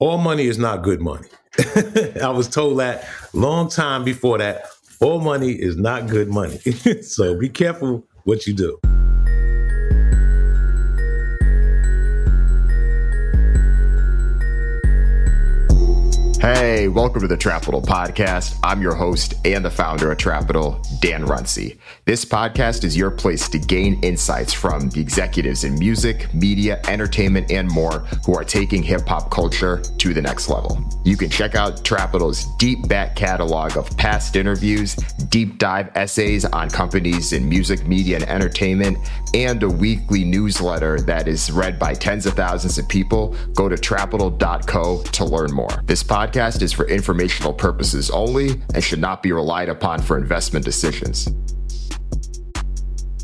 all money is not good money. I was told that long time before that. All money is not good money. so be careful what you do. Hey, welcome to the Trapital Podcast. I'm your host and the founder of Trapital, Dan Runcie. This podcast is your place to gain insights from the executives in music, media, entertainment, and more who are taking hip hop culture to the next level. You can check out Trapital's deep back catalog of past interviews, deep dive essays on companies in music, media, and entertainment, and a weekly newsletter that is read by tens of thousands of people. Go to trapital.co to learn more. This podcast podcast is for informational purposes only and should not be relied upon for investment decisions.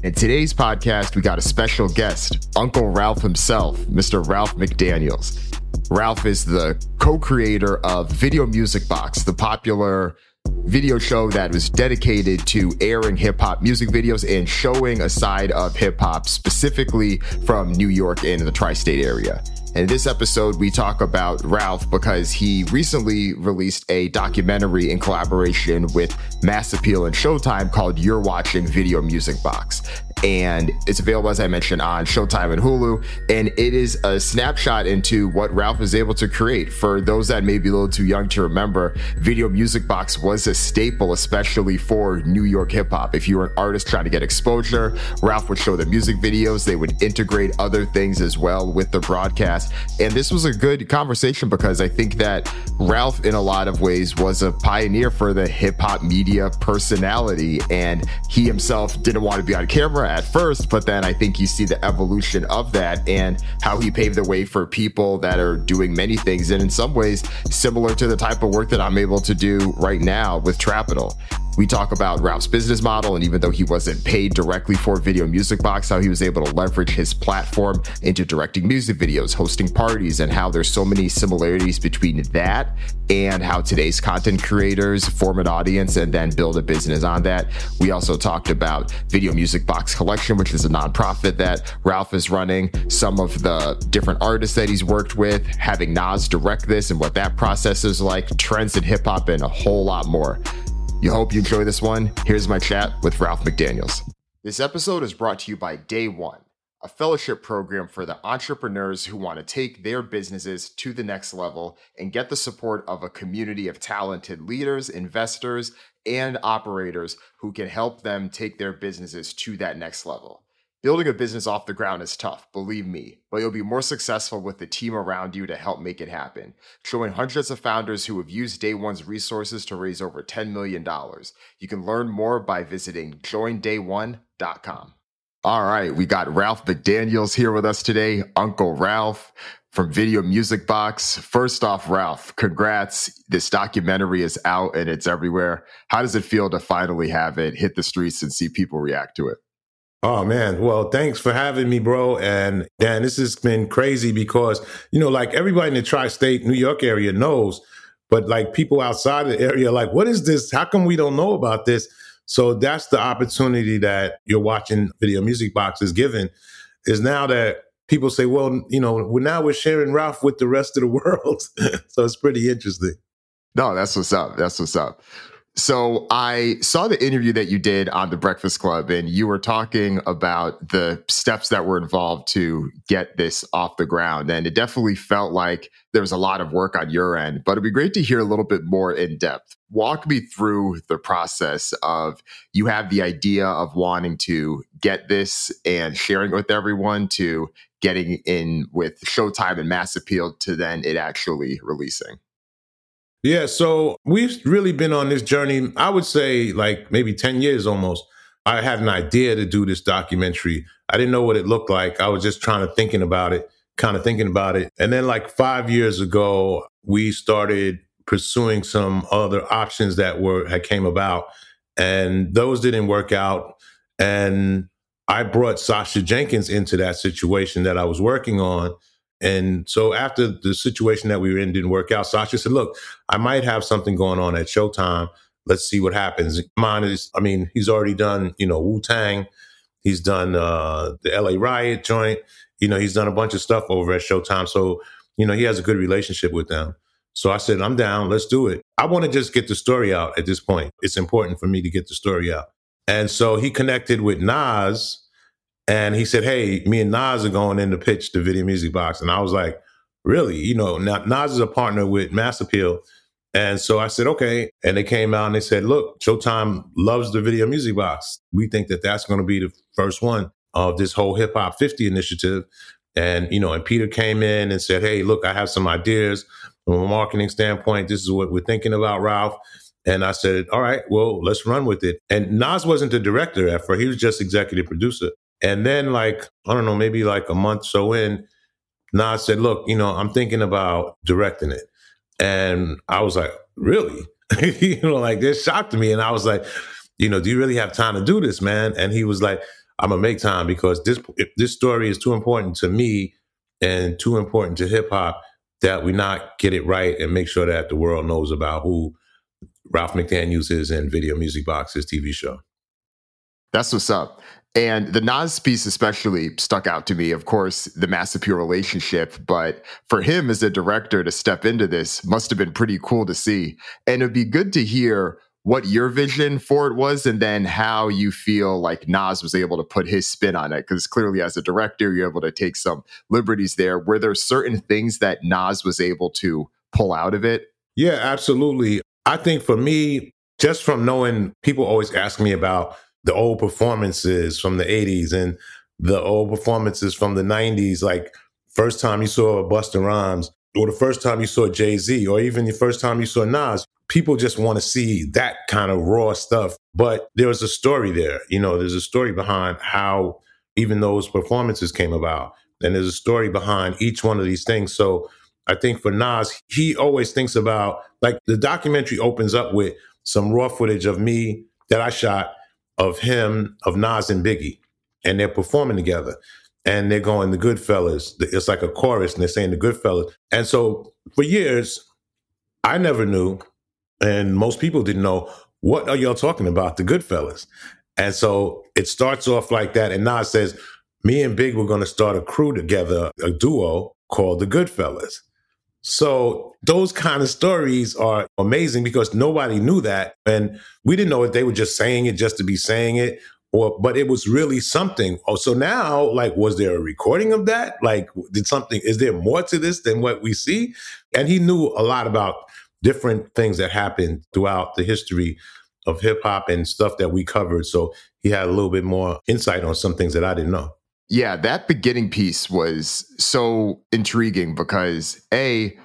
In today's podcast, we got a special guest, Uncle Ralph himself, Mr. Ralph McDaniels. Ralph is the co creator of Video Music Box, the popular video show that was dedicated to airing hip hop music videos and showing a side of hip hop specifically from New York and the tri state area. In this episode, we talk about Ralph because he recently released a documentary in collaboration with Mass Appeal and Showtime called You're Watching Video Music Box and it's available as I mentioned on Showtime and Hulu. And it is a snapshot into what Ralph was able to create. For those that may be a little too young to remember, Video Music Box was a staple, especially for New York hip hop. If you were an artist trying to get exposure, Ralph would show the music videos. They would integrate other things as well with the broadcast. And this was a good conversation because I think that Ralph, in a lot of ways, was a pioneer for the hip hop media personality. And he himself didn't want to be on camera at first, but then I think you see the evolution of that and how he paved the way for people that are doing many things. And in some ways, similar to the type of work that I'm able to do right now with Trapital. We talk about Ralph's business model, and even though he wasn't paid directly for Video Music Box, how he was able to leverage his platform into directing music videos, hosting parties, and how there's so many similarities between that and how today's content creators form an audience and then build a business on that. We also talked about Video Music Box Collection, which is a nonprofit that Ralph is running, some of the different artists that he's worked with, having Nas direct this and what that process is like, trends in hip hop, and a whole lot more. You hope you enjoy this one. Here's my chat with Ralph McDaniels. This episode is brought to you by Day One, a fellowship program for the entrepreneurs who want to take their businesses to the next level and get the support of a community of talented leaders, investors, and operators who can help them take their businesses to that next level. Building a business off the ground is tough, believe me, but you'll be more successful with the team around you to help make it happen. Showing hundreds of founders who have used Day One's resources to raise over $10 million. You can learn more by visiting joinday1.com. All right, we got Ralph McDaniels here with us today, Uncle Ralph from Video Music Box. First off, Ralph, congrats. This documentary is out and it's everywhere. How does it feel to finally have it hit the streets and see people react to it? Oh man, well, thanks for having me, bro. And Dan, this has been crazy because you know, like everybody in the tri-state New York area knows, but like people outside the area, like, what is this? How come we don't know about this? So that's the opportunity that you're watching Video Music Box is given. Is now that people say, well, you know, we're now we're sharing Ralph with the rest of the world. so it's pretty interesting. No, that's what's up. That's what's up. So I saw the interview that you did on the Breakfast Club, and you were talking about the steps that were involved to get this off the ground. And it definitely felt like there was a lot of work on your end, but it'd be great to hear a little bit more in depth. Walk me through the process of you have the idea of wanting to get this and sharing it with everyone to getting in with Showtime and Mass Appeal to then it actually releasing. Yeah, so we've really been on this journey, I would say like maybe 10 years almost. I had an idea to do this documentary. I didn't know what it looked like. I was just trying to thinking about it, kind of thinking about it. And then like 5 years ago, we started pursuing some other options that were had came about and those didn't work out and I brought Sasha Jenkins into that situation that I was working on and so after the situation that we were in didn't work out, Sasha said, look, I might have something going on at Showtime. Let's see what happens. Mine is, I mean, he's already done, you know, Wu Tang. He's done uh, the LA Riot joint. You know, he's done a bunch of stuff over at Showtime. So You know, he has a good relationship with them. So I said, I'm down. Let's do it. I want to just get the story out at this point. It's important for me to get the story out. And so he connected with Nas and he said, Hey, me and Nas are going in to pitch the video music box. And I was like, Really? You know, now Nas is a partner with Mass Appeal. And so I said, okay. And they came out and they said, look, Showtime loves the video music box. We think that that's going to be the first one of this whole hip hop 50 initiative. And, you know, and Peter came in and said, hey, look, I have some ideas from a marketing standpoint. This is what we're thinking about, Ralph. And I said, all right, well, let's run with it. And Nas wasn't the director at first. He was just executive producer. And then like, I don't know, maybe like a month so in, Nas said, look, you know, I'm thinking about directing it. And I was like, really? you know, like this shocked me. And I was like, you know, do you really have time to do this, man? And he was like, I'm gonna make time because this this story is too important to me and too important to hip hop that we not get it right and make sure that the world knows about who Ralph McDaniels is in Video Music Box's TV show. That's what's up. And the Nas piece especially stuck out to me. Of course, the Mass Appeal relationship, but for him as a director to step into this must have been pretty cool to see. And it'd be good to hear what your vision for it was and then how you feel like Nas was able to put his spin on it. Because clearly, as a director, you're able to take some liberties there. Were there certain things that Nas was able to pull out of it? Yeah, absolutely. I think for me, just from knowing people always ask me about the old performances from the 80s and the old performances from the 90s, like first time you saw Busta Rhymes, or the first time you saw Jay Z, or even the first time you saw Nas, people just want to see that kind of raw stuff. But there was a story there. You know, there's a story behind how even those performances came about. And there's a story behind each one of these things. So I think for Nas, he always thinks about like the documentary opens up with some raw footage of me that I shot of him, of Nas and Biggie, and they're performing together. And they're going the Goodfellas. It's like a chorus, and they're saying the Goodfellas. And so for years, I never knew, and most people didn't know what are y'all talking about, the Goodfellas. And so it starts off like that, and Nas says, "Me and Big were going to start a crew together, a duo called the Goodfellas." So those kind of stories are amazing because nobody knew that. And we didn't know if they were just saying it just to be saying it or but it was really something. Oh, so now like was there a recording of that? Like did something is there more to this than what we see? And he knew a lot about different things that happened throughout the history of hip hop and stuff that we covered. So he had a little bit more insight on some things that I didn't know. Yeah, that beginning piece was so intriguing because A,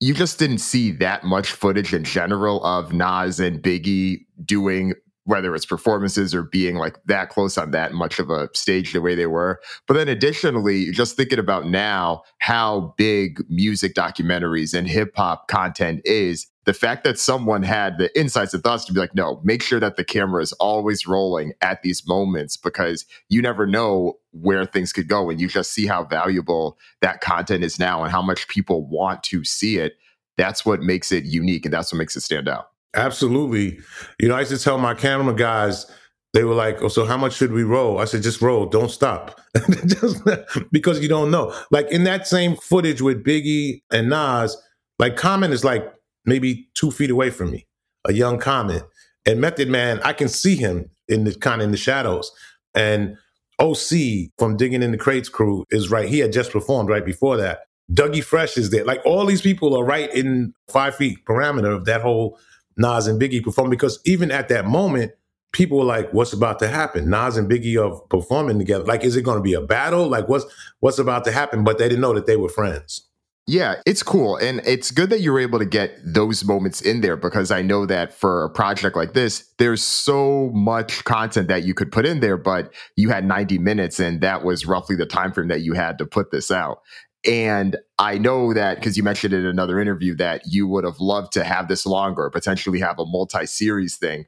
you just didn't see that much footage in general of Nas and Biggie doing whether it's performances or being like that close on that much of a stage the way they were. But then additionally, just thinking about now how big music documentaries and hip hop content is, the fact that someone had the insights and thoughts to be like, no, make sure that the camera is always rolling at these moments because you never know where things could go. And you just see how valuable that content is now and how much people want to see it. That's what makes it unique and that's what makes it stand out. Absolutely. You know, I used to tell my camera guys, they were like, "Oh, so how much should we roll?" I said, "Just roll, don't stop," because you don't know. Like in that same footage with Biggie and Nas, like Common is like maybe two feet away from me, a young Common. And Method Man, I can see him in the kind of in the shadows. And OC from Digging in the Crates crew is right. He had just performed right before that. Dougie Fresh is there. Like all these people are right in five feet parameter of that whole Nas and Biggie perform because even at that moment, people were like, "What's about to happen?" Nas and Biggie are performing together. Like, is it going to be a battle? Like, what's what's about to happen? But they didn't know that they were friends. Yeah, it's cool. And it's good that you were able to get those moments in there because I know that for a project like this, there's so much content that you could put in there, but you had 90 minutes and that was roughly the time frame that you had to put this out. And I know that because you mentioned in another interview that you would have loved to have this longer, potentially have a multi series thing.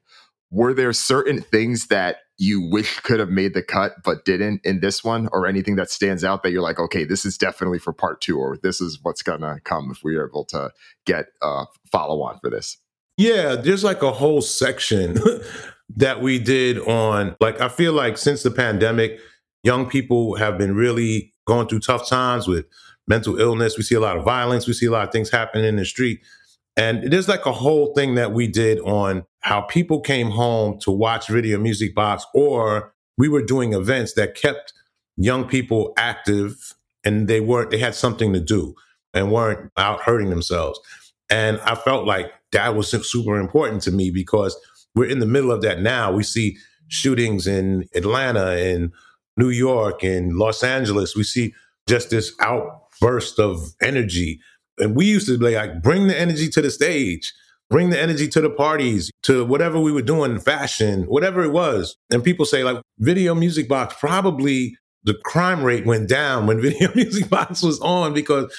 Were there certain things that you wish could have made the cut but didn't in this one or anything that stands out that you're like okay this is definitely for part two or this is what's gonna come if we're able to get a follow on for this yeah there's like a whole section that we did on like i feel like since the pandemic young people have been really going through tough times with mental illness. We see a lot of violence. We see a lot of things happening in the street. And there's like a whole thing that we did on how people came home to watch Video Music Box, or we were doing events that kept young people active and they weren't, they had something to do and weren't out hurting themselves. And I felt like that was super important to me because we're in the middle of that now. We see shootings in Atlanta and New York and Los Angeles. We see just this outburst of energy. And we used to be like, bring the energy to the stage, bring the energy to the parties, to whatever we were doing, fashion, whatever it was. And people say, like, video music box, probably the crime rate went down when video music box was on because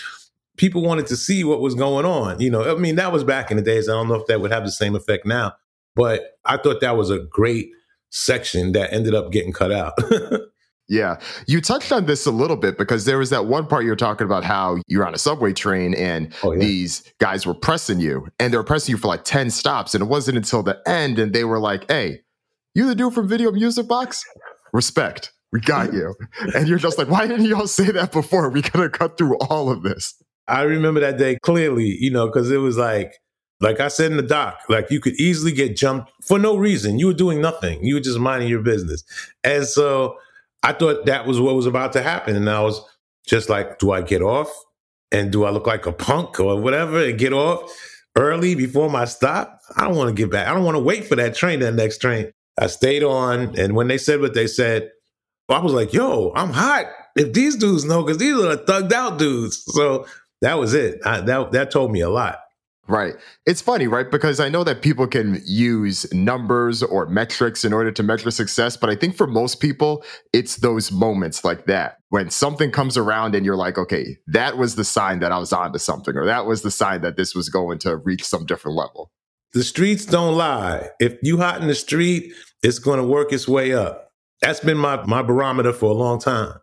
people wanted to see what was going on. You know, I mean, that was back in the days. I don't know if that would have the same effect now, but I thought that was a great section that ended up getting cut out. yeah. You touched on this a little bit because there was that one part you're talking about how you're on a subway train and oh, yeah. these guys were pressing you and they were pressing you for like 10 stops. And it wasn't until the end and they were like, hey, you the dude from Video Music Box? Respect. We got you. And you're just like, why didn't y'all say that before? We could have cut through all of this. I remember that day clearly, you know, because it was like, like I said in the doc, like you could easily get jumped for no reason. You were doing nothing. You were just minding your business. And so I thought that was what was about to happen. And I was just like, do I get off? And do I look like a punk or whatever and get off early before my stop? I don't want to get back. I don't want to wait for that train, that next train. I stayed on. And when they said what they said, I was like, yo, I'm hot. If these dudes know, because these are the thugged out dudes. So that was it. I, that that told me a lot. Right. It's funny, right? Because I know that people can use numbers or metrics in order to measure success, but I think for most people, it's those moments like that when something comes around and you're like, okay, that was the sign that I was onto something, or that was the sign that this was going to reach some different level. The streets don't lie. If you hot in the street, it's going to work its way up. That's been my my barometer for a long time.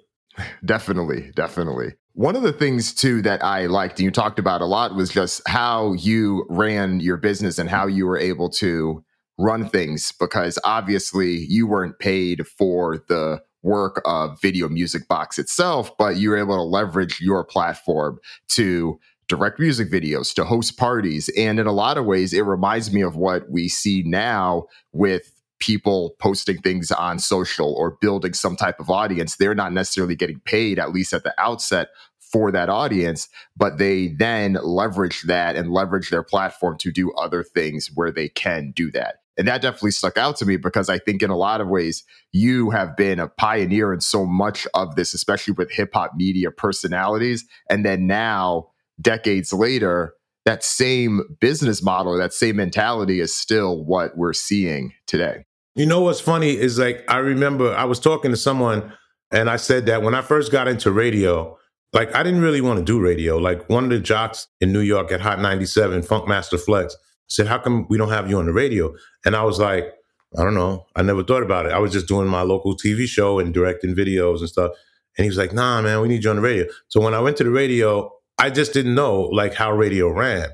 definitely, definitely. One of the things too that I liked and you talked about a lot was just how you ran your business and how you were able to run things because obviously you weren't paid for the work of video music box itself but you were able to leverage your platform to direct music videos to host parties and in a lot of ways it reminds me of what we see now with people posting things on social or building some type of audience, they're not necessarily getting paid, at least at the outset, for that audience, but they then leverage that and leverage their platform to do other things where they can do that. And that definitely stuck out to me because I think in a lot of ways, you have been a pioneer in so much of this, especially with hip hop media personalities. And then now, decades later, that same business model, that same mentality is still what we're seeing today. You know what's funny is like I remember I was talking to someone and I said that when I first got into radio, like I didn't really want to do radio. Like one of the jocks in New York at Hot 97, Funkmaster Flex, said, How come we don't have you on the radio? And I was like, I don't know. I never thought about it. I was just doing my local TV show and directing videos and stuff. And he was like, nah, man, we need you on the radio. So when I went to the radio, I just didn't know like how radio ran.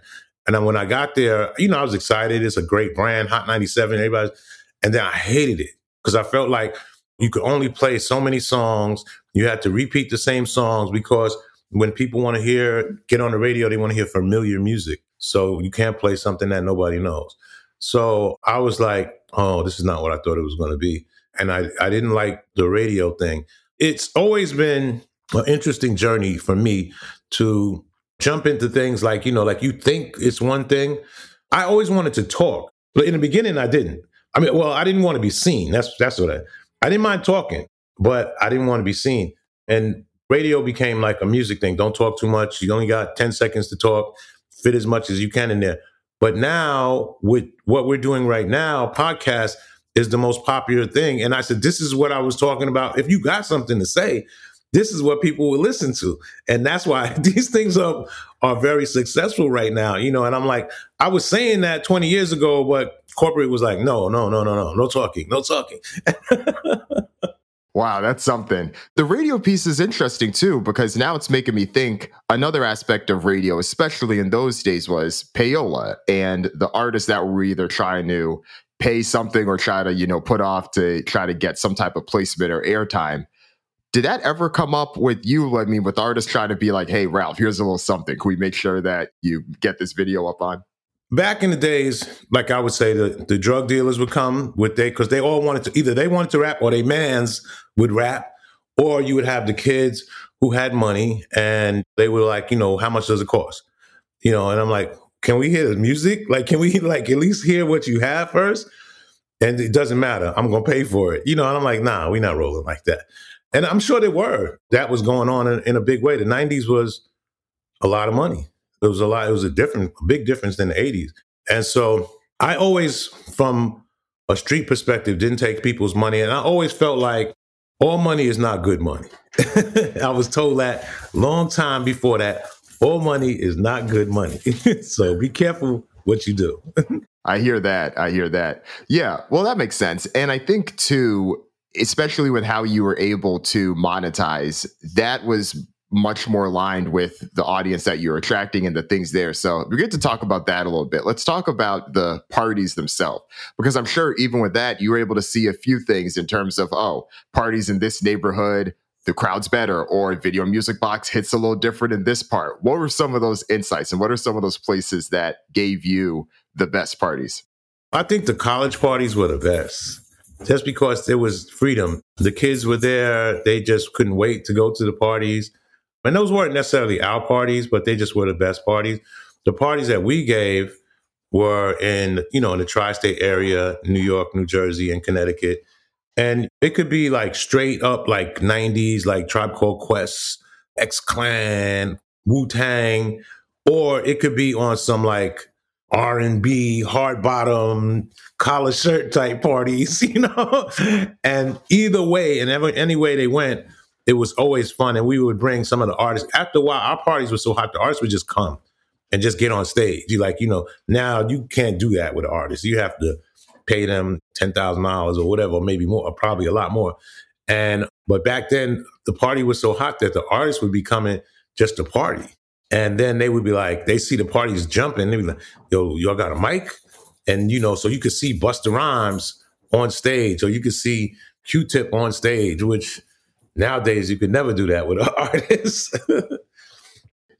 And then when I got there, you know, I was excited. It's a great brand, Hot 97. Everybody's and then I hated it because I felt like you could only play so many songs. You had to repeat the same songs because when people want to hear, get on the radio, they want to hear familiar music. So you can't play something that nobody knows. So I was like, oh, this is not what I thought it was going to be. And I, I didn't like the radio thing. It's always been an interesting journey for me to jump into things like, you know, like you think it's one thing. I always wanted to talk, but in the beginning, I didn't. I mean, well, I didn't want to be seen. That's that's what I. I didn't mind talking, but I didn't want to be seen. And radio became like a music thing. Don't talk too much. You only got ten seconds to talk. Fit as much as you can in there. But now, with what we're doing right now, podcast is the most popular thing. And I said, this is what I was talking about. If you got something to say, this is what people will listen to. And that's why these things are, are very successful right now. You know, and I'm like, I was saying that 20 years ago, but corporate was like, no, no, no, no, no, no talking, no talking. Wow, that's something. The radio piece is interesting too, because now it's making me think another aspect of radio, especially in those days, was payola and the artists that were either trying to pay something or try to, you know, put off to try to get some type of placement or airtime. Did that ever come up with you? I mean, with artists trying to be like, hey, Ralph, here's a little something. Can we make sure that you get this video up on? Back in the days, like I would say, the, the drug dealers would come with they because they all wanted to either they wanted to rap or they mans would rap, or you would have the kids who had money and they were like, you know, how much does it cost? You know, and I'm like, can we hear the music? Like, can we like at least hear what you have first? And it doesn't matter. I'm gonna pay for it. You know, and I'm like, nah, we're not rolling like that. And I'm sure they were. That was going on in, in, a big way. The 90s was a lot of money. It was a lot, it was a different, big difference than the 80s. And so I always, from a street perspective, didn't take people's money. And I always felt like all money is not good money. I was told that long time before that. All money is not good money. so be careful what you do. I hear that. I hear that. Yeah. Well, that makes sense. And I think too, especially with how you were able to monetize, that was much more aligned with the audience that you're attracting and the things there. So we get to talk about that a little bit. Let's talk about the parties themselves, because I'm sure even with that, you were able to see a few things in terms of, oh, parties in this neighborhood, the crowd's better, or video music box hits a little different in this part. What were some of those insights and what are some of those places that gave you the best parties? I think the college parties were the best just because there was freedom. The kids were there, they just couldn't wait to go to the parties. And those weren't necessarily our parties, but they just were the best parties. The parties that we gave were in, you know, in the tri-state area, New York, New Jersey, and Connecticut. And it could be like straight up like 90s, like Tribe Called Quest, X Clan, Wu Tang, or it could be on some like R and B, hard bottom, collar shirt type parties, you know. and either way, and ever any way they went, it was always fun. And we would bring some of the artists. After a while, our parties were so hot, the artists would just come and just get on stage. You like, you know, now you can't do that with an artist. You have to pay them ten thousand dollars or whatever, maybe more, or probably a lot more. And but back then, the party was so hot that the artists would be coming just to party. And then they would be like, they see the parties jumping. They'd be like, yo, y'all got a mic? And, you know, so you could see Busta Rhymes on stage or you could see Q-Tip on stage, which nowadays you could never do that with an artist.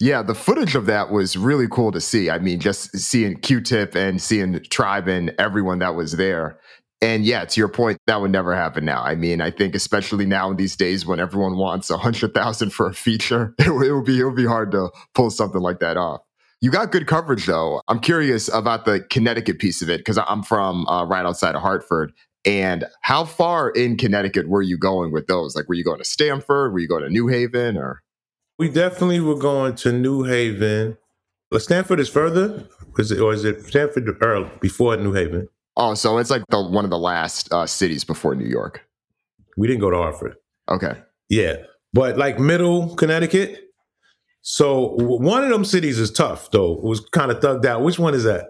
yeah, the footage of that was really cool to see. I mean, just seeing Q-Tip and seeing Tribe and everyone that was there. And yeah, to your point, that would never happen now. I mean, I think especially now in these days when everyone wants a hundred thousand for a feature, it, would be it would be hard to pull something like that off. You got good coverage though. I'm curious about the Connecticut piece of it because I'm from uh, right outside of Hartford. And how far in Connecticut were you going with those? Like, were you going to Stamford? Were you going to New Haven? Or we definitely were going to New Haven. Well, Stamford is further, is it, or is it Stamford early before New Haven? Oh, so it's like the one of the last uh, cities before New York. We didn't go to Hartford. Okay. Yeah, but like middle Connecticut. So one of them cities is tough though. It was kind of thugged out. Which one is that?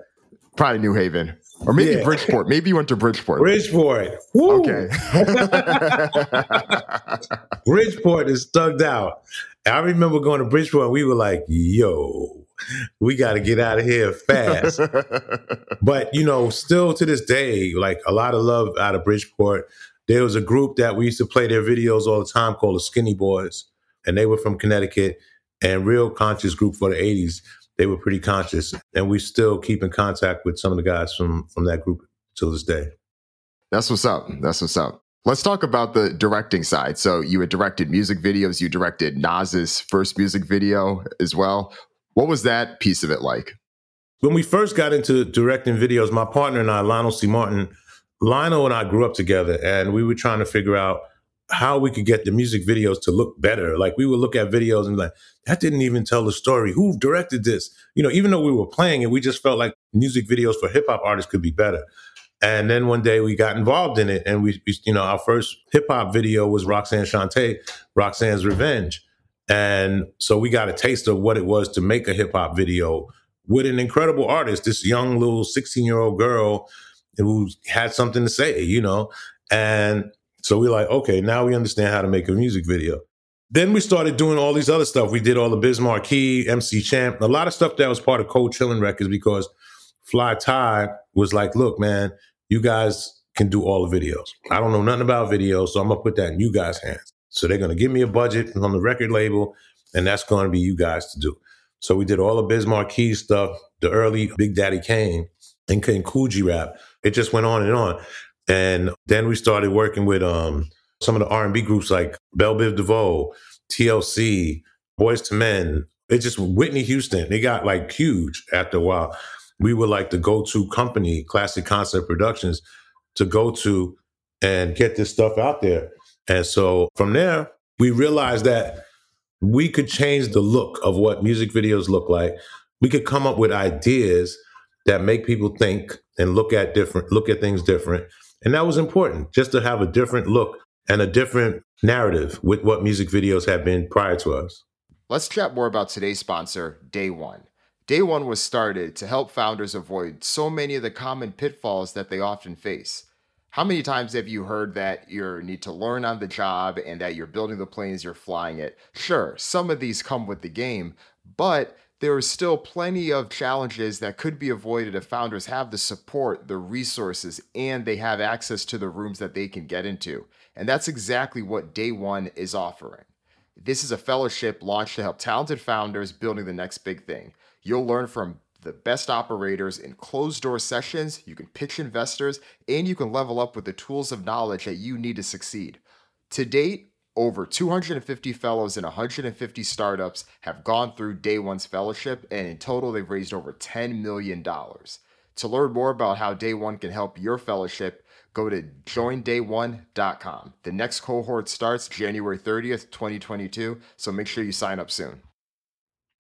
Probably New Haven. Or maybe yeah. Bridgeport. Maybe you went to Bridgeport. Bridgeport. Woo. Okay. Bridgeport is thugged out. I remember going to Bridgeport and we were like, yo, we got to get out of here fast. but, you know, still to this day, like a lot of love out of Bridgeport. There was a group that we used to play their videos all the time called the Skinny Boys, and they were from Connecticut and real conscious group for the 80s. They were pretty conscious, and we still keep in contact with some of the guys from from that group to this day. That's what's up. That's what's up. Let's talk about the directing side. So you had directed music videos. You directed Nas's first music video as well. What was that piece of it like? When we first got into directing videos, my partner and I, Lionel C. Martin, Lionel and I grew up together and we were trying to figure out how we could get the music videos to look better. Like we would look at videos and like, that didn't even tell the story. Who directed this? You know, even though we were playing it, we just felt like music videos for hip hop artists could be better. And then one day we got involved in it and we, we you know, our first hip hop video was Roxanne Shante, Roxanne's Revenge. And so we got a taste of what it was to make a hip hop video with an incredible artist, this young little 16 year old girl who had something to say, you know? And so we're like, okay, now we understand how to make a music video. Then we started doing all these other stuff. We did all the Biz Markie, MC Shan, a lot of stuff that was part of Cold Chillin' Records because Fly Ty was like, look, man, you guys can do all the videos. I don't know nothing about videos, so I'm gonna put that in you guys' hands. So they're to give me a budget from the record label, and that's to be you guys to do. So we did all the Biz Markie stuff, the early Big Daddy Kane and Kool G rap. It just went on and on. And then we started working with um, some of the R&B groups like Bell Biv DeVoe, TLC, Boyz II Men. It just Whitney Houston. They got like huge after a while. We were like the go-to company, Classic Concept Productions, to go to and get this stuff out there. And so from there, we realized that we could change the look of what music videos look like. We could come up with ideas that make people think and look at different look at things different. And that was important, just to have a different look and a different narrative with what music videos have been prior to us. Let's chat more about today's sponsor, Day One. Day One was started to help founders avoid so many of the common pitfalls that they often face. How many times have you heard that you need to learn on the job and that you're building the planes you're flying it? Sure, some of these come with the game, but there are still plenty of challenges that could be avoided if founders have the support, the resources, and they have access to the rooms that they can get into. And that's exactly what Day One is offering. This is a fellowship launched to help talented founders building the next big thing. You'll learn from the best operators in closed door sessions, you can pitch investors, and you can level up with the tools of knowledge that you need to succeed. To date, over 250 fellows and 150 startups have gone through Day One's fellowship, and in total, they've raised over $10 million. To learn more about how Day One can help your fellowship, go to joinday1.com. The next cohort starts January 30th, 2022, so make sure you sign up soon.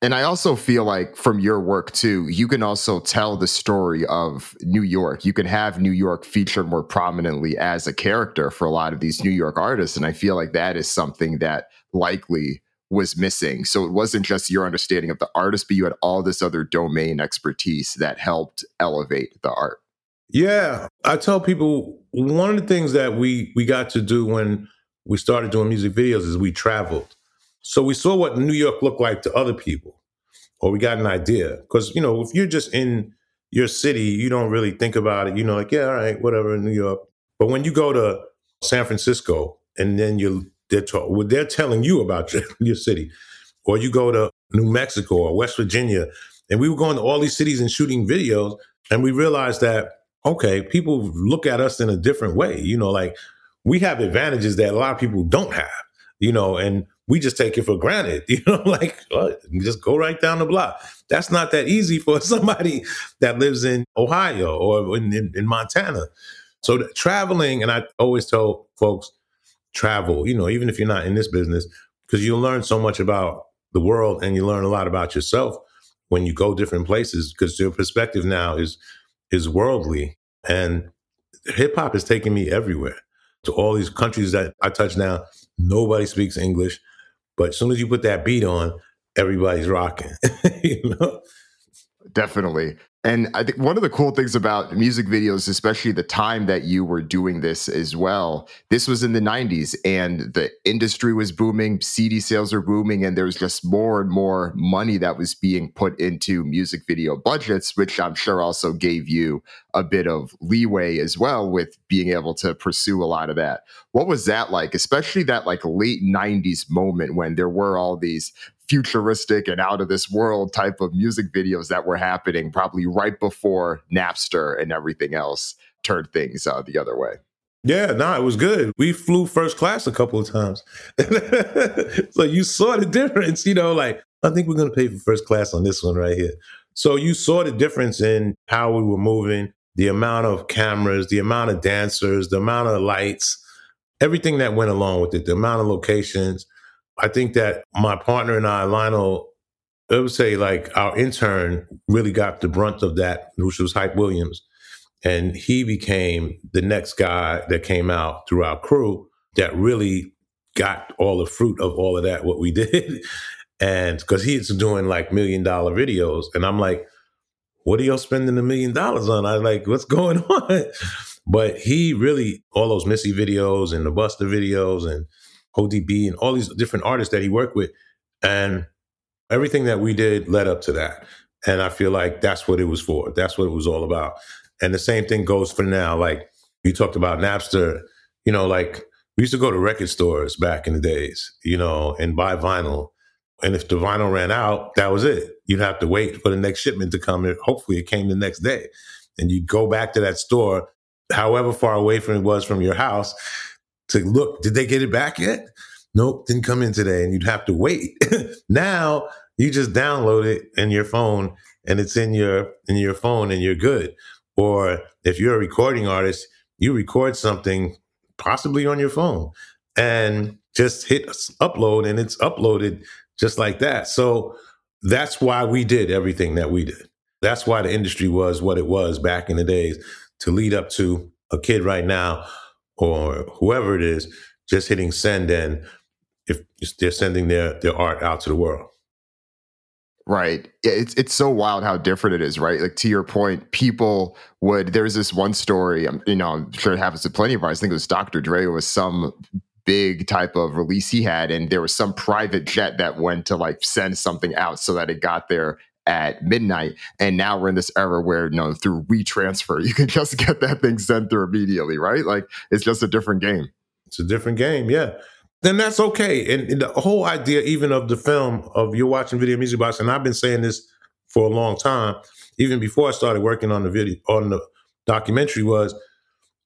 And I also feel like from your work too, you can also tell the story of New York. You can have New York featured more prominently as a character for a lot of these New York artists. And I feel like that is something that likely was missing. So it wasn't just your understanding of the artist, but you had all this other domain expertise that helped elevate the art. Yeah. I tell people one of the things that we we got to do when we started doing music videos is we traveled. So we saw what New York looked like to other people, or we got an idea. Because, you know, if you're just in your city, you don't really think about it. You know, like, yeah, all right, whatever, in New York. But when you go to San Francisco and then you they're, talk, well, they're telling you about your, your city, or you go to New Mexico or West Virginia, and we were going to all these cities and shooting videos, and we realized that okay, people look at us in a different way. You know, like we have advantages that a lot of people don't have. You know, and we just take it for granted. You know, like uh, just go right down the block. That's not that easy for somebody that lives in Ohio or in, in, in Montana. So traveling, and I always tell folks, travel. You know, even if you're not in this business, because you'll learn so much about the world and you learn a lot about yourself when you go different places. Because your perspective now is is worldly, and hip hop is taking me everywhere to all these countries that I touch now. Nobody speaks English. But as soon as you put that beat on, everybody's rocking. you know? Definitely. And I think one of the cool things about music videos, especially the time that you were doing this as well, this was in the 90s and the industry was booming, CD sales were booming, and there was just more and more money that was being put into music video budgets, which I'm sure also gave you a bit of leeway as well with being able to pursue a lot of that. What was that like, especially that like late 90s moment when there were all these futuristic and out of this world type of music videos that were happening probably right before Napster and everything else turned things uh, the other way. Yeah, no, it was good. We flew first class a couple of times. so you saw the difference, you know, like, I think we're going to pay for first class on this one right here. So you saw the difference in how we were moving, the amount of cameras, the amount of dancers, the amount of lights, everything that went along with it, the amount of locations. I think that my partner and I, Lionel, I would say like our intern really got the brunt of that, which was Hype Williams. And he became the next guy that came out through our crew that really got all the fruit of all of that, what we did. and because he's doing like million dollar videos. And I'm like, what are y'all spending a million dollars on? I like, what's going on? But he really, all those Missy videos and the Busta videos and ODB and all these different artists that he worked with. And everything that we did led up to that. And I feel like that's what it was for. That's what it was all about. And the same thing goes for now. Like you talked about Napster, you know, like we used to go to record stores back in the days, you know, and buy vinyl. And if the vinyl ran out, that was it. You'd have to wait for the next shipment to come. Hopefully it came the next day. And you'd go back to that store, however far away from it was from your house, to look, did they get it back yet? Nope, didn't come in today. And you'd have to wait. now you just download it in your phone and it's in your in your phone and you're good. Or if you're a recording artist, you record something possibly on your phone and just hit upload and it's uploaded just like that. So that's why we did everything that we did. That's why the industry was what it was back in the days to lead up to a kid right now or whoever it is just hitting send and if they're sending their their art out to the world. Right. Yeah, it's it's so wild how different it is, right? Like to your point, people would there's this one story, um, you know, I'm sure it happens to plenty of artists. I think it was Dr. Dre was some big type of release he had, and there was some private jet that went to like send something out so that it got there at midnight. And now we're in this era where, you know, through WeTransfer, you can just get that thing sent through immediately, right? Like it's just a different game. It's a different game, yeah then that's okay. And, and, the whole idea, even of the film of you're watching Video Music Box, and I've been saying this for a long time, even before I started working on the video on the documentary, was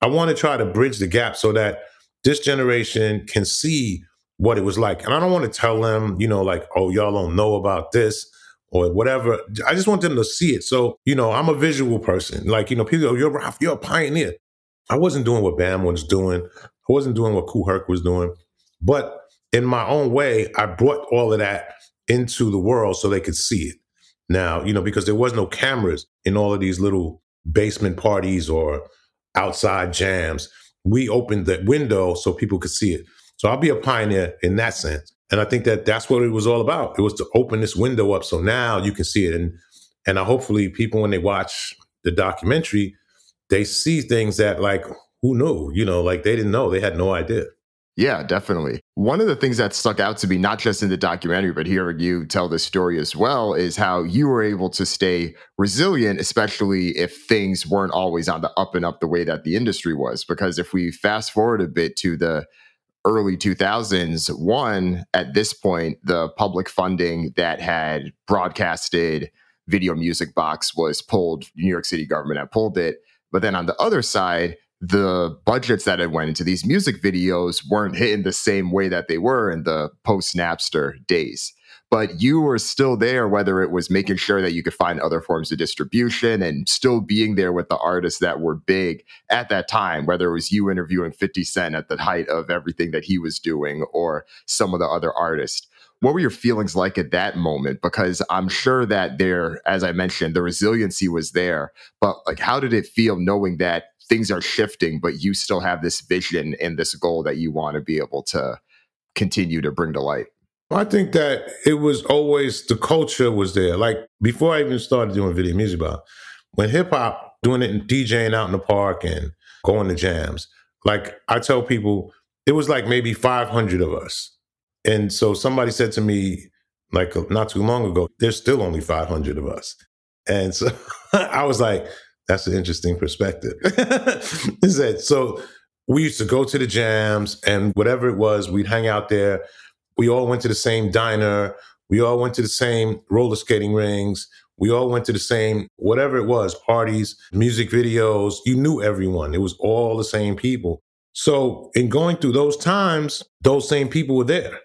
I want to try to bridge the gap so that this generation can see what it was like. And I don't want to tell them, you know, like, oh, y'all don't know about this or whatever. I just want them to see it. So, you know, I'm a visual person. Like, you know, people go, you're Ralph, you're a pioneer. I wasn't doing what Bam was doing. I wasn't doing what Kool Herc was doing. But in my own way, I brought all of that into the world so they could see it. Now, you know, because there was no cameras in all of these little basement parties or outside jams. We opened the window so people could see it. So I'll be a pioneer in that sense. And I think that that's what it was all about. It was to open this window up so now you can see it. And and I hopefully people when they watch the documentary, they see things that like who knew, you know, like they didn't know, they had no idea. Yeah, definitely. One of the things that stuck out to me, not just in the documentary, but hearing you tell this story as well, is how you were able to stay resilient, especially if things weren't always on the up and up the way that the industry was. Because if we fast forward a bit to the early 2000s, one, at this point, the public funding that had broadcasted Video Music Box was pulled, New York City government had pulled it. But then on the other side, the budgets that had went into these music videos weren't hitting the same way that they were in the post Napster days. But you were still there, whether it was making sure that you could find other forms of distribution and still being there with the artists that were big at that time, whether it was you interviewing 50 Cent at the height of everything that he was doing or some of the other artists. What were your feelings like at that moment? Because I'm sure that there, as I mentioned, the resiliency was there, but like, how did it feel knowing that things are shifting, but you still have this vision and this goal that you want to be able to continue to bring to light? I think that it was always the culture was there. Like before I even started doing video music, about when hip hop doing it and DJing out in the park and going to jams, like I tell people, it was like maybe 500 of us. And so somebody said to me, like not too long ago, there's still only 500 of us. And so I was like, that's an interesting perspective. Is that so? We used to go to the jams and whatever it was, we'd hang out there. We all went to the same diner. We all went to the same roller skating rings. We all went to the same, whatever it was, parties, music videos. You knew everyone. It was all the same people. So, in going through those times, those same people were there.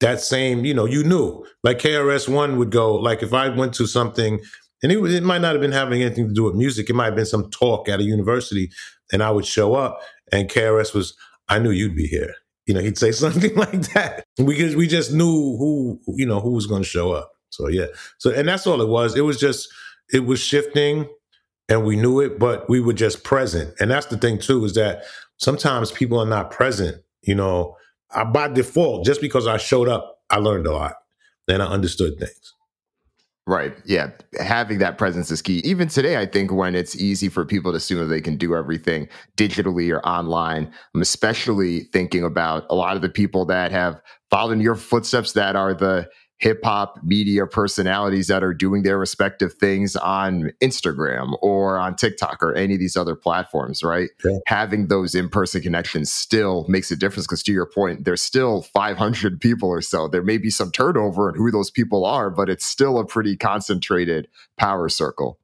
That same, you know, you knew. Like KRS One would go, like if I went to something and it, it might not have been having anything to do with music. It might have been some talk at a university, and I would show up, and KRS was, I knew you'd be here. You know, he'd say something like that because we just knew who, you know, who was going to show up. So yeah, so and that's all it was. It was just it was shifting, and we knew it, but we were just present. And that's the thing too is that sometimes people are not present. You know, I, by default, just because I showed up, I learned a lot, and I understood things. Right. Yeah. Having that presence is key. Even today, I think when it's easy for people to assume that they can do everything digitally or online, I'm especially thinking about a lot of the people that have followed in your footsteps that are the hip hop media personalities that are doing their respective things on Instagram or on TikTok or any of these other platforms, right? Yeah. Having those in person connections still makes a difference because, to your point, there's still 500 people or so. There may be some turnover in who those people are, but it's still a pretty concentrated power circle.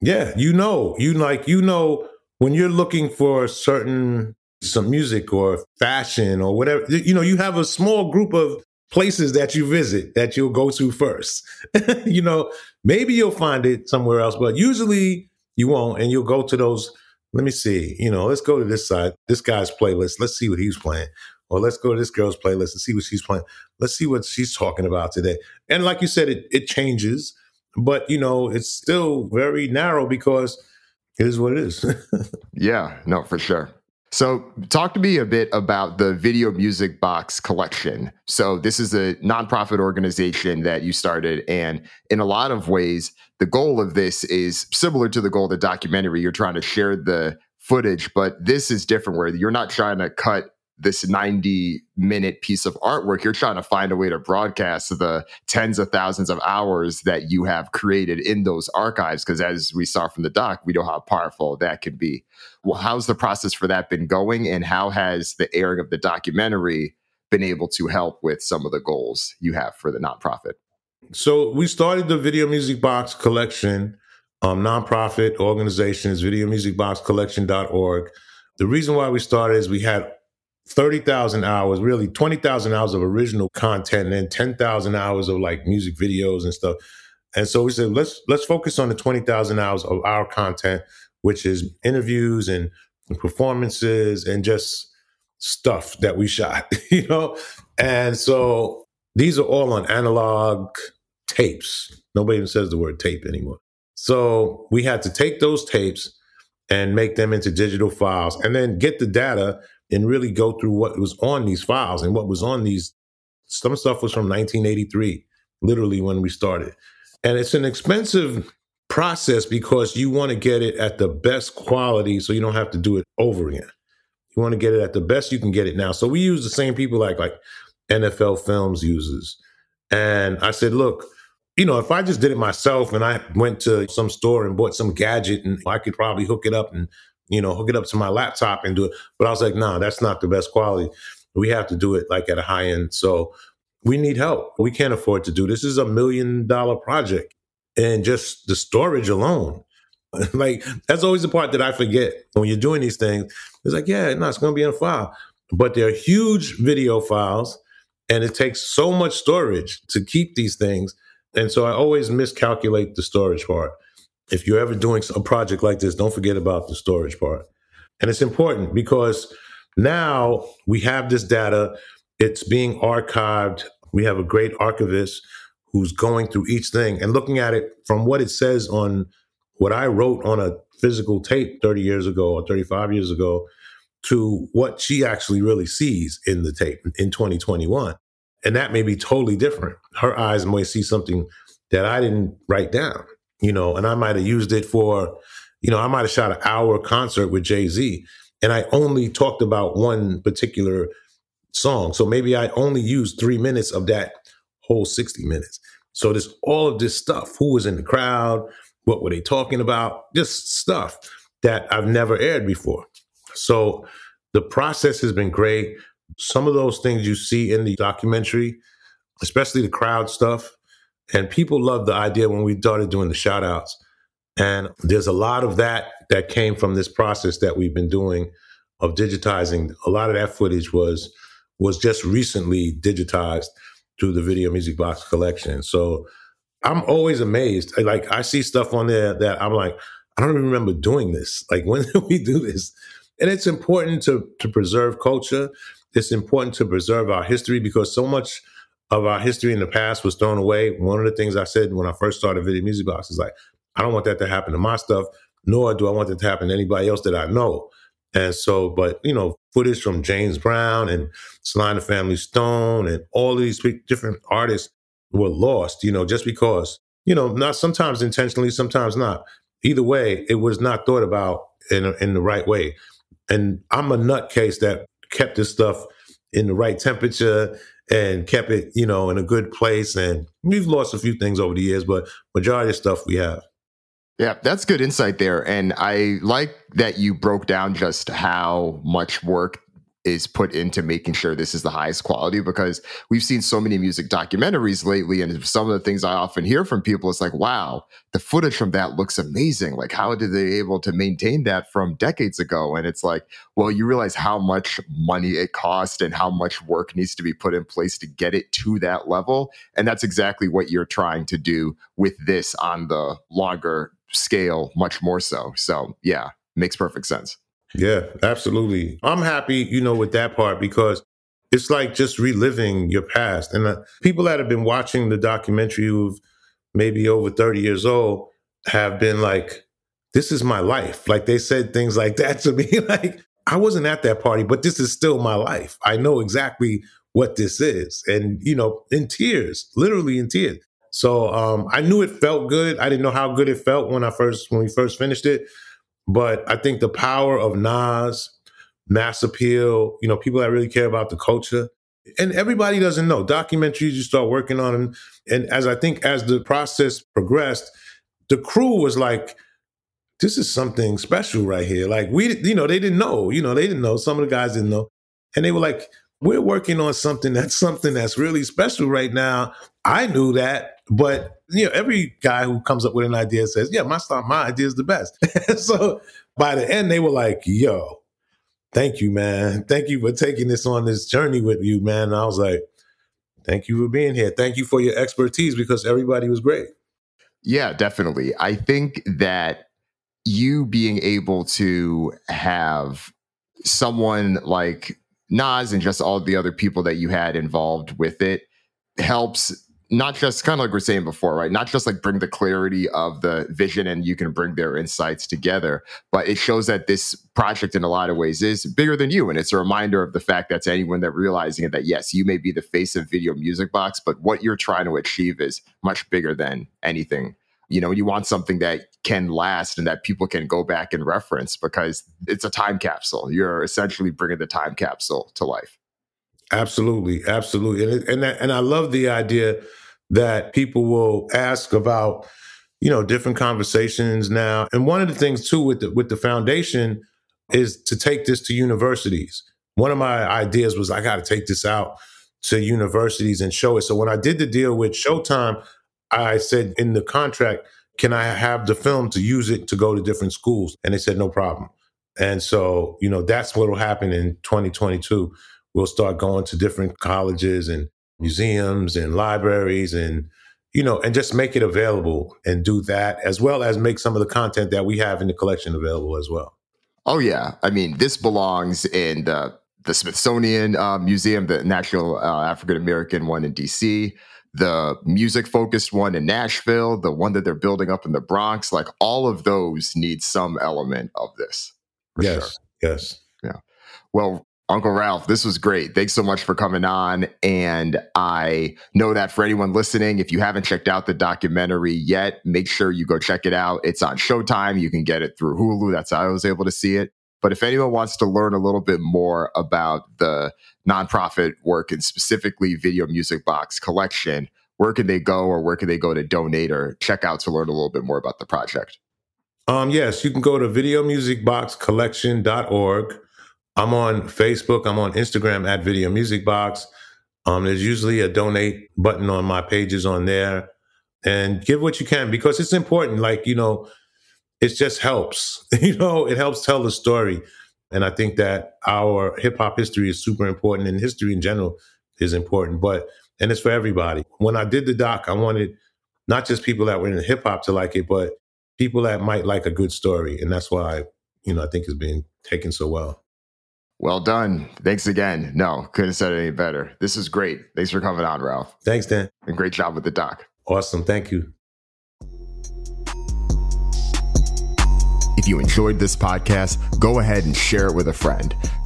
Yeah, you know, you like, you know, when you're looking for certain some music or fashion or whatever, you know, you have a small group of places that you visit that you'll go to first. you know, maybe you'll find it somewhere else, but usually you won't. And you'll go to those. Let me see, you know, let's go to this side, this guy's playlist. Let's see what he's playing. Or let's go to this girl's playlist and see what she's playing. Let's see what she's talking about today. And like you said, it, it changes, but you know, it's still very narrow because it is what it is. yeah, no, for sure. So, talk to me a bit about the Video Music Box collection. So, this is a nonprofit organization that you started, and in a lot of ways, the goal of this is similar to the goal of the documentary. You're trying to share the footage, but this is different where you're not trying to cut this 90 minute piece of artwork, you're trying to find a way to broadcast the tens of thousands of hours that you have created in those archives. Because as we saw from the doc, we know how powerful that can be. Well, how's the process for that been going? And how has the airing of the documentary been able to help with some of the goals you have for the nonprofit? So we started the Video Music Box collection, um, nonprofit organization is videomusicboxcollection.org. The reason why we started is we had 30,000 hours, really 20,000 hours of original content and then 10,000 hours of like music videos and stuff. And so we said, let's, let's focus on the 20,000 hours of our content, which is interviews and performances and just stuff that we shot, you know? And so these are all on analog tapes. Nobody even says the word tape anymore. So we had to take those tapes and make them into digital files and then get the data and really go through what was on these files and what was on these. Some stuff was from 1983, literally when we started. And it's an expensive process because you want to get it at the best quality so you don't have to do it over again. You want to get it at the best you can get it now. So we use the same people like like NFL Films uses. And I said, look, you know, if I just did it myself and I went to some store and bought some gadget and I could probably hook it up and you know, hook it up to my laptop and do it. But I was like, no, nah, that's not the best quality. We have to do it like at a high end. So we need help. We can't afford to do this. this is a million dollar project. And just the storage alone. like that's always the part that I forget when you're doing these things. It's like, yeah, no, it's gonna be in a file. But they're huge video files and it takes so much storage to keep these things. And so I always miscalculate the storage part if you're ever doing a project like this, don't forget about the storage part. And it's important because now we have this data, it's being archived. We have a great archivist who's going through each thing and looking at it from what it says on what I wrote on a physical tape 30 years ago or 35 years ago to what she actually really sees in the tape in 2021. And that may be totally different. Her eyes may see something that I didn't write down you know, and I might have used it for, you know, I might have shot an hour concert with Jay Z and I only talked about one particular song. So maybe I only used three minutes of that whole 60 minutes. So there's all of this stuff. Who was in the crowd? What were they talking about? Just stuff that I've never aired before. So the process has been great. Some of those things you see in the documentary, especially the crowd stuff, and people loved the idea when we started doing the shout outs. And there's a lot of that that came from this process that we've been doing of digitizing. A lot of that footage was was just recently digitized through the video music box collection. So I'm always amazed. Like I see stuff on there that I'm like, I don't even remember doing this. Like when did we do this? And it's important to to preserve culture. It's important to preserve our history because so much of our history in the past was thrown away. One of the things I said when I first started Video Music Box is like, I don't want that to happen to my stuff, nor do I want it to happen to anybody else that I know. And so, but you know, footage from James Brown and and Family Stone and all these different artists were lost, you know, just because, you know, not sometimes intentionally, sometimes not. Either way, it was not thought about in, in the right way. And I'm a nutcase that kept this stuff in the right temperature and kept it, you know, in a good place. And we've lost a few things over the years, but majority of stuff we have. Yeah, that's good insight there. And I like that you broke down just how much work is put into making sure this is the highest quality because we've seen so many music documentaries lately and some of the things i often hear from people is like wow the footage from that looks amazing. Like how did they able to maintain that from decades ago? And it's like well you realize how much money it cost and how much work needs to be put in place to get it to that level. And that's exactly what you're trying to do with this on the longer scale much more so. So yeah makes perfect sense yeah, absolutely. I'm happy, you know, with that part because it's like just reliving your past. And uh, people that have been watching the documentary who've maybe over 30 years old have been like, this is my life. Like they said things like that to me. like, I wasn't at that party, but this is still my life. I know exactly what this is. And, you know, in tears, literally in tears. So um, I knew it felt good. I didn't know how good it felt when I first when we first finished it. But I think the power of Nas, mass appeal, you know, people that really care about the culture, and everybody doesn't know. Documentaries, you start working on. And as I think as the process progressed, the crew was like, this is something special right here. Like we, you know, they didn't know, you know, they didn't know. Some of the guys didn't know. And they were like, we're working on something that's something that's really special right now. I knew that, but you know, every guy who comes up with an idea says, "Yeah, my style, my idea is the best." so by the end, they were like, "Yo, thank you, man. Thank you for taking this on this journey with you, man." And I was like, "Thank you for being here. Thank you for your expertise because everybody was great." Yeah, definitely. I think that you being able to have someone like Nas and just all the other people that you had involved with it helps not just kind of like we are saying before, right? Not just like bring the clarity of the vision and you can bring their insights together, but it shows that this project in a lot of ways is bigger than you. And it's a reminder of the fact that to anyone that realizing it, that yes, you may be the face of video music box, but what you're trying to achieve is much bigger than anything. You know, you want something that can last and that people can go back and reference because it's a time capsule. You're essentially bringing the time capsule to life. Absolutely, absolutely, and and and I love the idea that people will ask about, you know, different conversations now. And one of the things too with the with the foundation is to take this to universities. One of my ideas was I got to take this out to universities and show it. So when I did the deal with Showtime, I said in the contract, can I have the film to use it to go to different schools? And they said no problem. And so, you know, that's what will happen in 2022 we'll start going to different colleges and museums and libraries and you know and just make it available and do that as well as make some of the content that we have in the collection available as well. Oh yeah. I mean this belongs in the, the smithsonian uh, museum the national uh, african american one in dc the music focused one in nashville the one that they're building up in the bronx. Like all of those need some element of this yes sure. yes. Yeah. Well Uncle Ralph, this was great. Thanks so much for coming on. And I know that for anyone listening, if you haven't checked out the documentary yet, make sure you go check it out. It's on Showtime. You can get it through Hulu. That's how I was able to see it. But if anyone wants to learn a little bit more about the nonprofit work and specifically Video Music Box collection, where can they go or where can they go to donate or check out to learn a little bit more about the project? Um, yes, you can go to videomusicboxcollection.org I'm on Facebook. I'm on Instagram at Video Music Box. Um, there's usually a donate button on my pages on there, and give what you can because it's important. Like you know, it just helps. you know, it helps tell the story, and I think that our hip hop history is super important, and history in general is important. But and it's for everybody. When I did the doc, I wanted not just people that were in hip hop to like it, but people that might like a good story, and that's why you know I think it's being taken so well. Well done. Thanks again. No, couldn't have said it any better. This is great. Thanks for coming on, Ralph. Thanks, Dan. And great job with the doc. Awesome. Thank you. If you enjoyed this podcast, go ahead and share it with a friend.